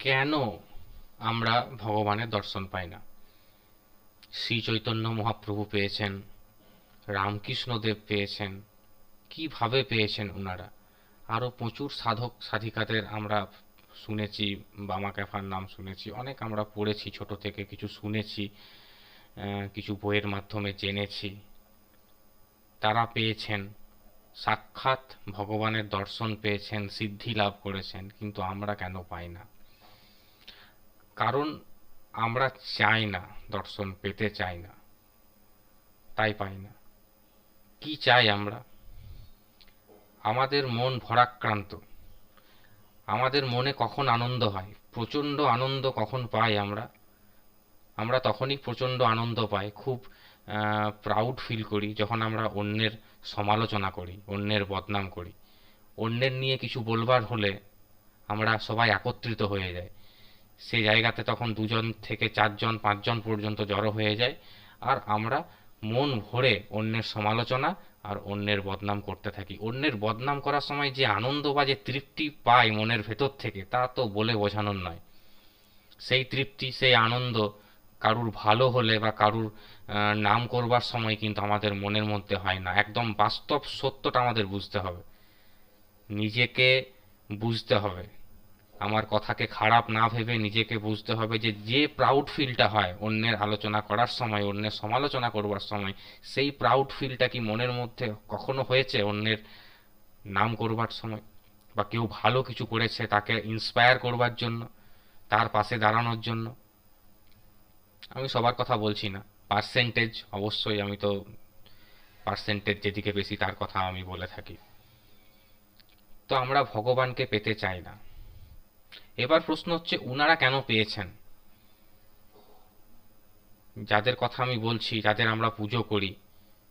কেন আমরা ভগবানের দর্শন পাই না? শ্রী চৈতন্য মহাপ্রভু পেয়েছেন, রামকৃষ্ণদেব পেয়েছেন, কীভাবে পেয়েছেন ওনারা? আরও প্রচুর সাধক সাধিকাদের আমরা শুনেছি বামা ক্যাফার নাম শুনেছি, অনেক আমরা পড়েছি, ছোট থেকে কিছু শুনেছি কিছু বইয়ের মাধ্যমে জেনেছি। তারা পেয়েছেন, সাক্ষাৎ ভগবানের দর্শন পেয়েছেন, সিদ্ধি লাভ করেছেন, কিন্তু আমরা কেন পাই না? কারণ আমরা চাই না, দর্শন পেতে চাই না। তাই পাই না। কি চাই আমরা? আমাদের মন ভরাক্রান্ত। আমাদের মনে কখন আনন্দ হয়? প্রচণ্ড আনন্দ কখন পাই আমরা? আমরা তখনই প্রচণ্ড আনন্দ পাই, খুব প্রাউড ফিল করি যখন আমরা অন্যের সমালোচনা করি, অন্যের বদনাম করি। অন্যের নিয়ে কিছু বলবার হলে আমরা সবাই একত্রিত হয়ে যাই। সেই জায়গাতে তখন দুজন থেকে চারজন, পাঁচজন পর্যন্ত জড়ো হয়ে যায়। আর আমরা মন ভরে অন্যের সমালোচনা আর অন্যের বদনাম করতে থাকি। অন্যের বদনাম করার সময় যে আনন্দ বা যে তৃপ্তি পাই মনের ভেতর থেকে, তা তো বলে বোঝানোর নয়। সেই তৃপ্তি, সেই আনন্দ কারুর ভালো হলে বা কারুর নাম করবার সময় কিন্তু আমাদের মনের মধ্যে হয় না। একদম বাস্তব সত্যটা আমাদের বুঝতে হবে। নিজেকে বুঝতে হবে। আমার কথাকে খারাপ না ভেবে নিজেকে বুঝতে হবে যে যে প্রাউড ফিলটা হয় অন্যের আলোচনা করার সময়, অন্যের সমালোচনা করবার সময়, সেই প্রাউড ফিলটা কি মনের মধ্যে কখনো হয়েছে অন্যের নাম করবার সময়? বা কেউ ভালো কিছু করেছে তাকে ইন্সপায়ার করবার জন্য, তার পাশে দাঁড়ানোর জন্য? আমি সবার কথা বলছি না। পার্সেন্টেজ অবশ্যই আমি তো পার্সেন্টেজ যেদিকে বেশি তার কথা আমি বলে থাকি। তো আমরা ভগবানকে পেতে চাই না। এবার প্রশ্ন হচ্ছে, উনারা কেন পেয়েছেন? যাদের কথা আমি বলছি, যাদের আমরা পুজো করি,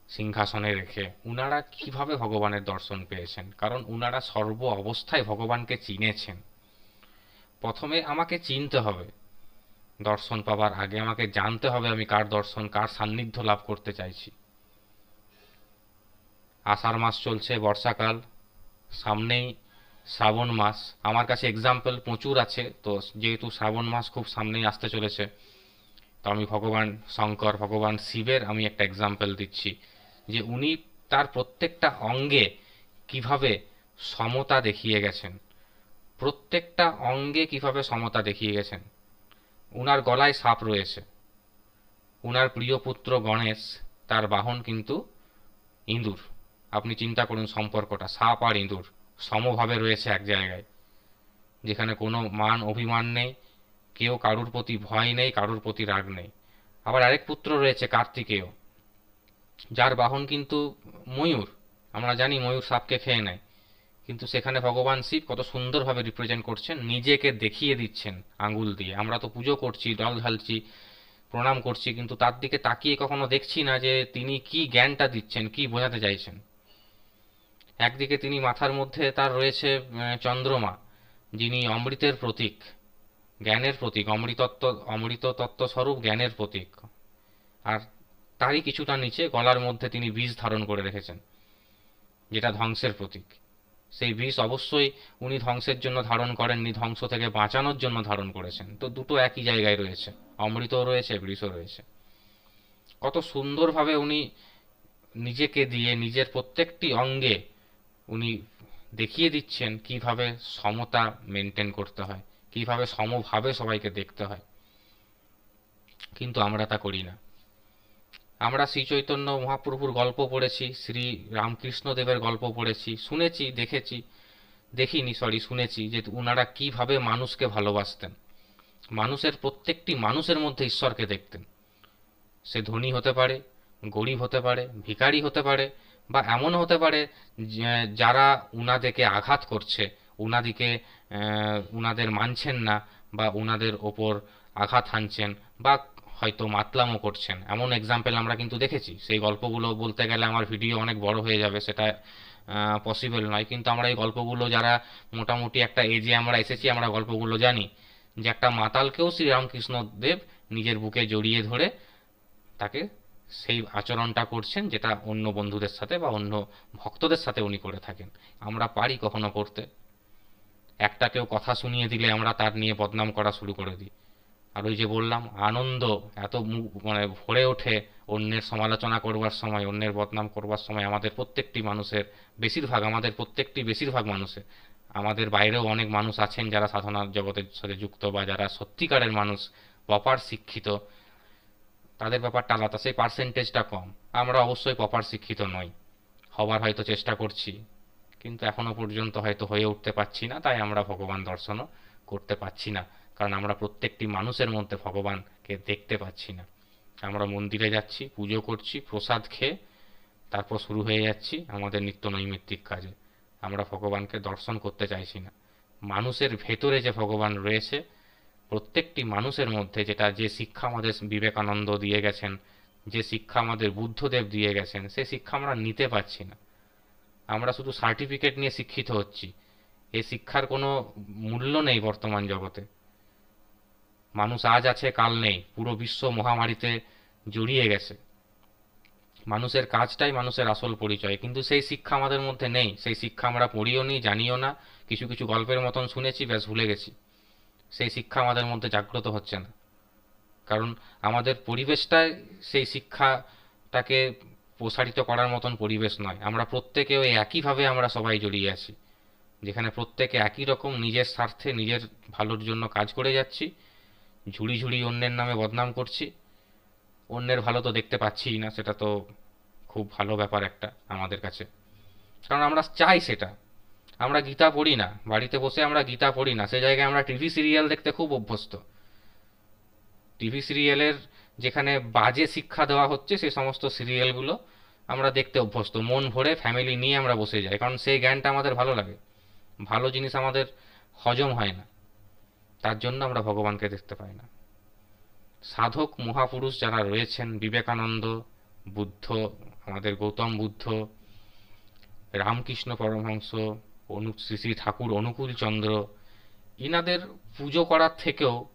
সিংহাসনে রেখে, উনারা কীভাবে ভগবানের দর্শন পেয়েছেন? কারণ উনারা সর্ব অবস্থায় ভগবানকে চিনেছেন। প্রথমে আমাকে চিনতে হবে। দর্শন পাবার আগে আমাকে জানতে হবে আমি কার দর্শন, কার সান্নিধ্য লাভ করতে চাইছি। আষাঢ় মাস চলছে, বর্ষাকাল। সামনেই শ্রাবণ মাস। আমার কাছে এক্সাম্পল প্রচুর আছে, তো যেহেতু শ্রাবণ মাস খুব সামনেই আসতে চলেছে, তো আমি ভগবান শঙ্কর, ভগবান শিবের আমি একটা এক্সাম্পল দিচ্ছি যে উনি তার প্রত্যেকটা অঙ্গে কীভাবে সমতা দেখিয়ে গেছেন। প্রত্যেকটা অঙ্গে কীভাবে সমতা দেখিয়ে গেছেন। উনার গলায় সাপ রয়েছে। উনার প্রিয় পুত্র গণেশ, তার বাহন কিন্তু ইঁদুর। আপনি চিন্তা করুন সম্পর্কটা, সাপ আর ইঁদুর। সমভাবে রয়েছে এক জায়গায়, যেখানে কোনো মান অভিমান নেই, কেউ কারুর প্রতি ভয় নেই, কারুর প্রতি রাগ নেই। আবার আরেক পুত্র রয়েছে কার্তিকেয়, যার বাহন কিন্তু ময়ূর। আমরা জানি ময়ূর সাপকে খেয়ে নেয়, কিন্তু সেখানে ভগবান শিব কত সুন্দরভাবে রিপ্রেজেন্ট করছেন, নিজেকে দেখিয়ে দিচ্ছেন আঙ্গুল দিয়ে। আমরা তো পুজো করছি, জল ঢালছি, প্রণাম করছি, কিন্তু তার দিকে তাকিয়ে কখনো দেখছি না যে তিনি কি জ্ঞানটা দিচ্ছেন, কি বোঝাতে চাইছেন। একদিকে তিনি মাথার মধ্যে তার রয়েছে চন্দ্রমা, যিনি অমৃতের প্রতীক, জ্ঞানের প্রতীক, অমৃতত্ব অমৃত তত্ত্ব স্বরূপ জ্ঞানের প্রতীক। আর তারই কিছুটা নিচে গলার মধ্যে তিনি বীজ ধারণ করে রেখেছেন, যেটা ধ্বংসের প্রতীক। সেই বিষ অবশ্যই উনি ধ্বংসের জন্য ধারণ করেননি, ধ্বংস থেকে বাঁচানোর জন্য ধারণ করেছেন। তো দুটো একই জায়গায় রয়েছে, অমৃতও রয়েছে, বিষও রয়েছে। কত সুন্দরভাবে উনি নিজেকে দিয়ে নিজের প্রত্যেকটি অঙ্গে উনি দেখিয়ে দিচ্ছেন কীভাবে সমতা মেনটেন করতে হয়, কীভাবে সমভাবে সবাইকে দেখতে হয়। কিন্তু আমরা তা করি না। আমরা শ্রী চৈতন্য মহাপ্রভুর গল্প পড়েছি, শ্রী রামকৃষ্ণদেবের গল্প পড়েছি, শুনেছি, দেখেছি, দেখিনি সরি শুনেছি যে উনারা কীভাবে মানুষকে ভালোবাসতেন। মানুষের প্রত্যেকটি মানুষের মধ্যে ঈশ্বরকে দেখতেন। সে ধনী হতে পারে, গরিব হতে পারে ভিকারি হতে পারে বা এমন হতে পারে যারা উনাদেরকে আঘাত করছে, উনাদিকে উনাদের মানছেন না বা উনাদের ওপর আঘাত হানছেন বা হয়তো মাতলামও করছেন। এমন এক্সাম্পল আমরা কিন্তু দেখেছি। সেই গল্পগুলো বলতে গেলে আমার ভিডিও অনেক বড় হয়ে যাবে, সেটা পসিবল নয়। কিন্তু আমরা এই গল্পগুলো যারা মোটামুটি একটা এজে আমরা এসেছি, আমরা গল্পগুলো জানি যে একটা মাতালকেও শ্রীরামকৃষ্ণ দেব নিজের বুকে জড়িয়ে ধরে তাকে সেই আচরণটা করছেন যেটা অন্য বন্ধুদের সাথে বা অন্য ভক্তদের সাথে উনি করে থাকেন। আমরা পারি কখনো করতে। একটা কেউ কথা শুনিয়ে দিলে আমরা তার নিয়ে বদনাম করা শুরু করে দিই। আর ওই যে বললাম, আনন্দ, এত মানে ভরে ওঠে অন্যের সমালোচনা করবার সময়, অন্যের বদনাম করবার সময়। আমাদের প্রত্যেকটি মানুষের, বেশিরভাগ, আমাদের প্রত্যেকটি বেশিরভাগ মানুষের। আমাদের বাইরেও অনেক মানুষ আছেন যারা সাধনার জগতের সাথে যুক্ত বা যারা সত্যিকারের মানুষ, প্রপার শিক্ষিত। তাদের ব্যাপারটা আলাদা, সেই পার্সেন্টেজটা কম। আমরা অবশ্যই প্রপার শিক্ষিত নই। হবার হয়তো চেষ্টা করছি, কিন্তু এখনও পর্যন্ত হয়তো হয়ে উঠতে পারছি না, তাই আমরা ভগবান দর্শনও করতে পারছি না। কারণ আমরা প্রত্যেকটি মানুষের মধ্যে ভগবানকে দেখতে পাচ্ছি না। আমরা মন্দিরে যাচ্ছি, পুজো করছি, প্রসাদ খেয়ে তারপর শুরু হয়ে যাচ্ছি আমাদের নিত্য নৈমিত্তিক কাজে। আমরা ভগবানকে দর্শন করতে চাইছি না। মানুষের ভেতরে যে ভগবান রয়েছে প্রত্যেকটি মানুষের মধ্যে যেটা যে শিক্ষা আমাদের বিবেকানন্দ দিয়ে গেছেন, যে শিক্ষা আমাদের বুদ্ধদেব দিয়ে গেছেন, সে শিক্ষা আমরা নিতে পারছি না। আমরা শুধু সার্টিফিকেট নিয়ে শিক্ষিত হচ্ছি। এই শিক্ষার কোনো মূল্য নেই বর্তমান জগতে। মানুষ আজ আছে, কাল নেই। পুরো বিশ্ব মহামারীতে জড়িয়ে গেছে। মানুষের কাজটাই মানুষের আসল পরিচয়। কিন্তু সেই শিক্ষা আমাদের মধ্যে নেই। সেই শিক্ষা আমরা পড়িও নি, জানিও না। কিছু কিছু গল্পের মতন শুনেছি, ব্যাস ভুলে গেছি। সেই শিক্ষা আমাদের মধ্যে জাগ্রত হচ্ছে না। কারণ আমাদের পরিবেশটাই সেই শিক্ষাটাকে প্রসারিত করার মতন পরিবেশ নয়। আমরা প্রত্যেকে ওই একইভাবে আমরা সবাই জড়িয়ে আছি। যেখানে প্রত্যেকে একই রকম নিজের স্বার্থে নিজের ভালোর জন্য কাজ করে যাচ্ছি, ঝুড়ি ঝুড়ি অন্যের নামে বদনাম করছি। অন্যের ভালো তো দেখতে পাচ্ছিই না, সেটা তো খুব ভালো ব্যাপার একটা আমাদের কাছে। কারণ আমরা চাই সেটা। আমরা গীতা পড়ি না, বাড়িতে বসে আমরা গীতা পড়ি না। সে জায়গায় আমরা টিভি সিরিয়াল দেখতে খুব অভ্যস্ত। টিভি সিরিয়ালের যেখানে বাজে শিক্ষা দেওয়া হচ্ছে সেই সমস্ত সিরিয়ালগুলো আমরা দেখতে অভ্যস্ত। মন ভরে ফ্যামিলি নিয়ে আমরা বসে যাই, কারণ সেই জ্ঞানটা আমাদের ভালো লাগে। ভালো জিনিস আমাদের হজম হয় না। তার জন্য আমরা ভগবানকে দেখতে পাই না। সাধক মহাপুরুষ যারা রয়েছেন, বিবেকানন্দ, বুদ্ধ, আমাদের গৌতম বুদ্ধ, রামকৃষ্ণ পরমহংস অনু, শ্রী শ্রী ঠাকুর অনুকূল চন্দ্র, ইনাদের পুজো করার থেকেও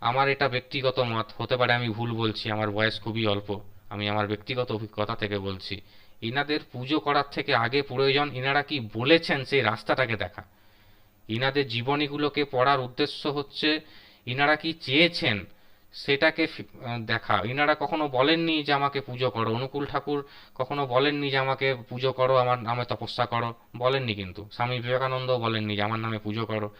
আমার এটা ব্যক্তিগত মত, হতে পারে আমি ভুল বলছি, আমার বয়স খুবই অল্প, আমি আমার ব্যক্তিগত অভিজ্ঞতা থেকে বলছি। ইনাদের পুজো করার থেকে আগে প্রয়োজন ইনারা কি বলেছেন সেই রাস্তাটাকে দেখা। ইনাদের জীবনীগুলোকে পড়ার উদ্দেশ্য হচ্ছে, ইনারা কি চেয়েছেন সেটাকে দেখা। ইনারা কখনো বলেননি যে আমাকে পুজো করো। অনুকূল ঠাকুর কখনো বলেননি যে আমাকে পুজো করো, আমার নামে তপস্যা করো। বলেননি কিন্তু। স্বামী বিবেকানন্দ বলেননি যে আমার নামে পুজো করো।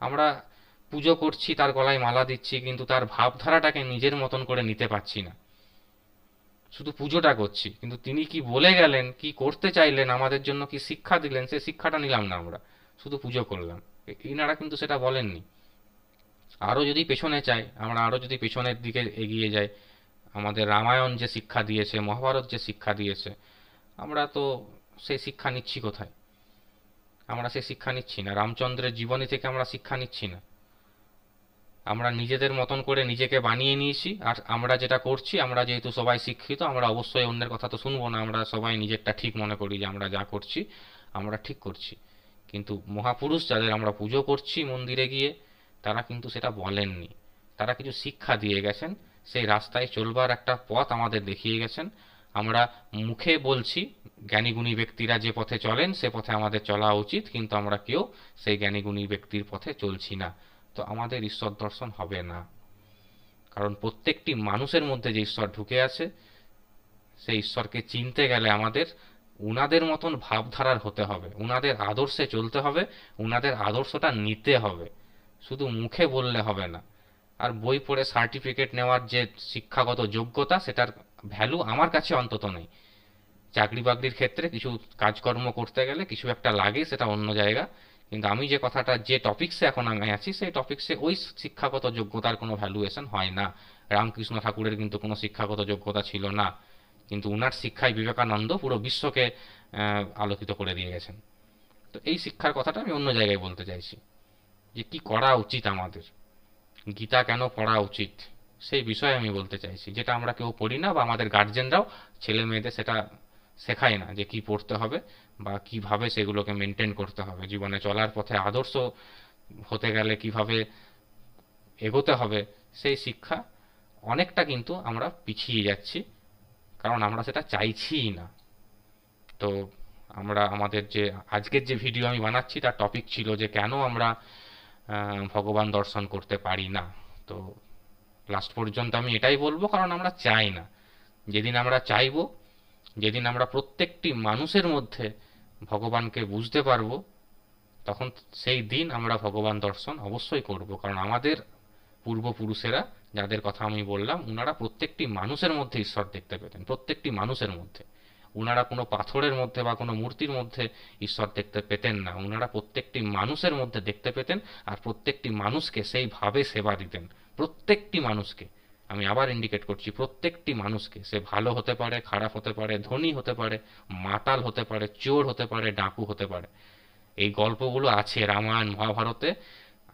আমরা পুজো করছি, তার গলায় মালা দিচ্ছি, কিন্তু তার ভাবধারাটাকে নিজের মতন করে নিতে পারছি না। শুধু পুজোটা করছি। কিন্তু তিনি কি বলে গেলেন, কি করতে চাইলেন, আমাদের জন্য কি শিক্ষা দিলেন, সে শিক্ষাটা নিলাম না আমরা। শুধু পুজো করলাম। এ- ইনারা কিন্তু সেটা বলেননি। আরও যদি পেছনে চাই আমরা আরও যদি পেছনের দিকে এগিয়ে যাই, আমাদের রামায়ণ যে শিক্ষা দিয়েছে, মহাভারত যে শিক্ষা দিয়েছে, আমরা তো সেই শিক্ষা নিচ্ছি কোথায়? আমরা সেই শিক্ষা নিচ্ছি না। রামচন্দ্রের জীবনী থেকে আমরা শিক্ষা নিচ্ছি না। আমরা নিজেদের মতন করে নিজেকে বানিয়ে নিয়েছি, আর আমরা যেটা করছি, আমরা যেহেতু সবাই শিক্ষিত, আমরা অবশ্যই অন্যের কথা তো শুনব না, আমরা সবাই নিজেরটা ঠিক মনে করি যে আমরা যা করছি, আমরা ঠিক করছি। কিন্তু মহাপুরুষ যাদের আমরা পুজো করছি মন্দিরে গিয়ে তারা কিন্তু সেটা বলেননি। তারা কিছু শিক্ষা দিয়ে গেছেন, সেই রাস্তায় চলবার একটা পথ আমাদের দেখিয়ে গেছেন। আমরা মুখে বলছি, জ্ঞানীগুণী ব্যক্তিরা যে পথে চলেন সে পথে আমাদের চলা উচিত, কিন্তু আমরা কেউ সেই জ্ঞানীগুণী ব্যক্তির পথে চলছি না। তো আমাদের ঈশ্বর দর্শন হবে না। কারণ প্রত্যেকটি মানুষের মধ্যে যে ঈশ্বর ঢুকে আছে, সেই ঈশ্বরকে চিনতে গেলে আমাদের উনাদের মতন ভাবধারার হতে হবে, উনাদের আদর্শে চলতে হবে, উনাদের আদর্শটা নিতে হবে। শুধু মুখে বললে হবে না। আর বই পড়ে সার্টিফিকেট নেওয়ার যে শিক্ষাগত যোগ্যতা, সেটার ভ্যালু আমার কাছে অন্তত নেই। চাকরি বাকরির ক্ষেত্রে কিছু কাজকর্ম করতে গেলে কিছু একটা লাগে, সেটা অন্য জায়গা। কিন্তু আমি যে কথাটা, যে টপিক্সে এখন আমি আছি, সেই টপিক্সে ওই শিক্ষাগত যোগ্যতার কোনো ভ্যালুয়েশন হয় না। রামকৃষ্ণ ঠাকুরের কিন্তু কোনো শিক্ষাগত যোগ্যতা ছিল না। কিন্তু উনার শিক্ষায় বিবেকানন্দ পুরো বিশ্বকে আলোকিত করে দিয়ে গেছেন। তো এই শিক্ষার কথাটা আমি অন্য জায়গায় বলতে চাইছি। যে কি করা উচিত আমাদের? গীতা কেন পড়া উচিত? সেই বিষয়ে আমি বলতে চাইছি। যেটা আমরা কেউ পড়ি না বা আমাদের গার্জেনরাও ছেলে মেয়েদের সেটা শেখায় না যে কি পড়তে হবে বা কীভাবে সেগুলোকে মেনটেন করতে হবে। জীবনে চলার পথে আদর্শ হতে গেলে কীভাবে এগোতে হবে, সেই শিক্ষা অনেকটা কিন্তু আমরা পিছিয়ে যাচ্ছি, কারণ আমরা সেটা চাইছিই না। তো আমরা আমাদের যে, আজকের যে ভিডিও আমি বানাচ্ছি, তার টপিক ছিল যে কেন আমরা ভগবান দর্শন করতে পারি না। তো লাস্ট পর্যন্ত আমি এটাই বলব, কারণ আমরা চাই না। যেদিন আমরা চাইব, যেদিন আমরা প্রত্যেকটি মানুষের মধ্যে ভগবানকে বুঝতে পারব, তখন সেই দিন আমরা ভগবান দর্শন অবশ্যই করব। কারণ আমাদের পূর্বপুরুষেরা যাদের কথা আমি বললাম ওনারা প্রত্যেকটি মানুষের মধ্যে ঈশ্বর দেখতে পেতেন, প্রত্যেকটি মানুষের মধ্যে। ওনারা কোনো পাথরের মধ্যে বা কোনো মূর্তির মধ্যে ঈশ্বর দেখতে পেতেন না। ওনারা প্রত্যেকটি মানুষের মধ্যে দেখতে পেতেন আর প্রত্যেকটি মানুষকে সেইভাবে সেবা দিতেন। প্রত্যেকটি মানুষকে। আমি আবার ইন্ডিকেট করছি, প্রত্যেকটি মানুষকে। সে ভালো হতে পারে, খারাপ হতে পারে, ধনী হতে পারে, মাতাল হতে পারে, চোর হতে পারে, ডাকু হতে পারে। এই গল্পগুলো আছে রামায়ণ, মহাভারতে।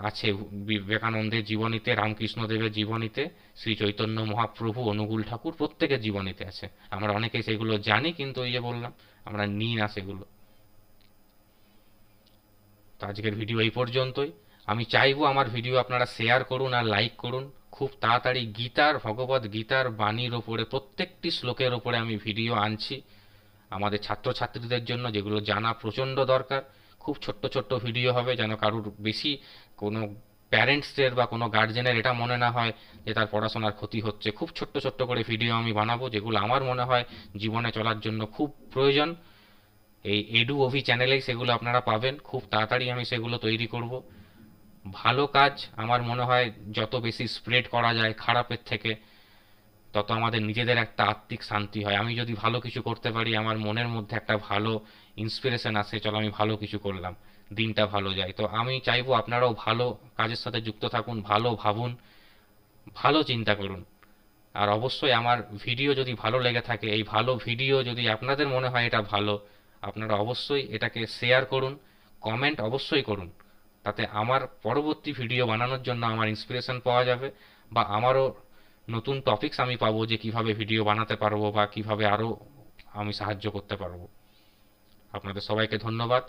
আছে। বিবেকানন্দের জীবনীতে, রামকৃষ্ণদেবের জীবনীতে, শ্রী চৈতন্য মহাপ্রভু অনুকূল ঠাকুর প্রত্যেকের জীবনীতে আছে। আমরা অনেকেই সেগুলো জানি, কিন্তু ওই যে বললাম, আমরা নিই না সেগুলো। তো আজকের ভিডিও এই পর্যন্তই। আমি চাইব আমার ভিডিও আপনারা শেয়ার করুন আর লাইক করুন। খুব তাড়াতাড়ি গীতার, ভগবত গীতার বাণীর ওপরে প্রত্যেকটি শ্লোকের ওপরে আমি ভিডিও আনছি। আমাদের ছাত্রছাত্রীদের জন্য যেগুলো জানা প্রচণ্ড দরকার। খুব ছোট্ট ছোট্ট ভিডিও হবে যেন কারুর বেশি কোনো প্যারেন্টসদের বা কোনো গার্জেনের এটা মনে না হয় যে তার পড়াশোনার ক্ষতি হচ্ছে। খুব ছোট্ট ছোট্ট করে ভিডিও আমি বানাবো যেগুলো আমার মনে হয় জীবনে চলার জন্য খুব প্রয়োজন। এই এডু ওভি চ্যানেলেই সেগুলো আপনারা পাবেন। খুব তাড়াতাড়ি আমি সেগুলো তৈরি করব। ভালো কাজ আমার মনে হয় যত বেশি স্প্রেড করা যায় খারাপের থেকে, তত আমাদের নিজেদের একটা আত্মিক শান্তি হয়। আমি যদি ভালো কিছু করতে পারি, আমার মনের মধ্যে একটা ভালো ইন্সপিরেশন আসে, চলো আমি ভালো কিছু করলাম, দিনটা ভালো যায়। তো আমি চাইব আপনারাও ভালো কাজের সাথে যুক্ত থাকুন, ভালো ভাবুন, ভালো চিন্তা করুন। আর অবশ্যই আমার ভিডিও যদি ভালো লেগে থাকে, এই ভালো ভিডিও যদি আপনাদের মনে হয় এটা ভালো, আপনারা অবশ্যই এটাকে শেয়ার করুন কমেন্ট অবশ্যই করুন। তাতে আমার পরবর্তী ভিডিও বানানোর জন্য আমার ইন্সপিরেশন পাওয়া যাবে, বা আমারও নতুন টপিকস আমি পাবো যে কীভাবে ভিডিও বানাতে পারব, বা কীভাবে আরও আমি সাহায্য করতে পারব। আপনাদের সবাইকে ধন্যবাদ।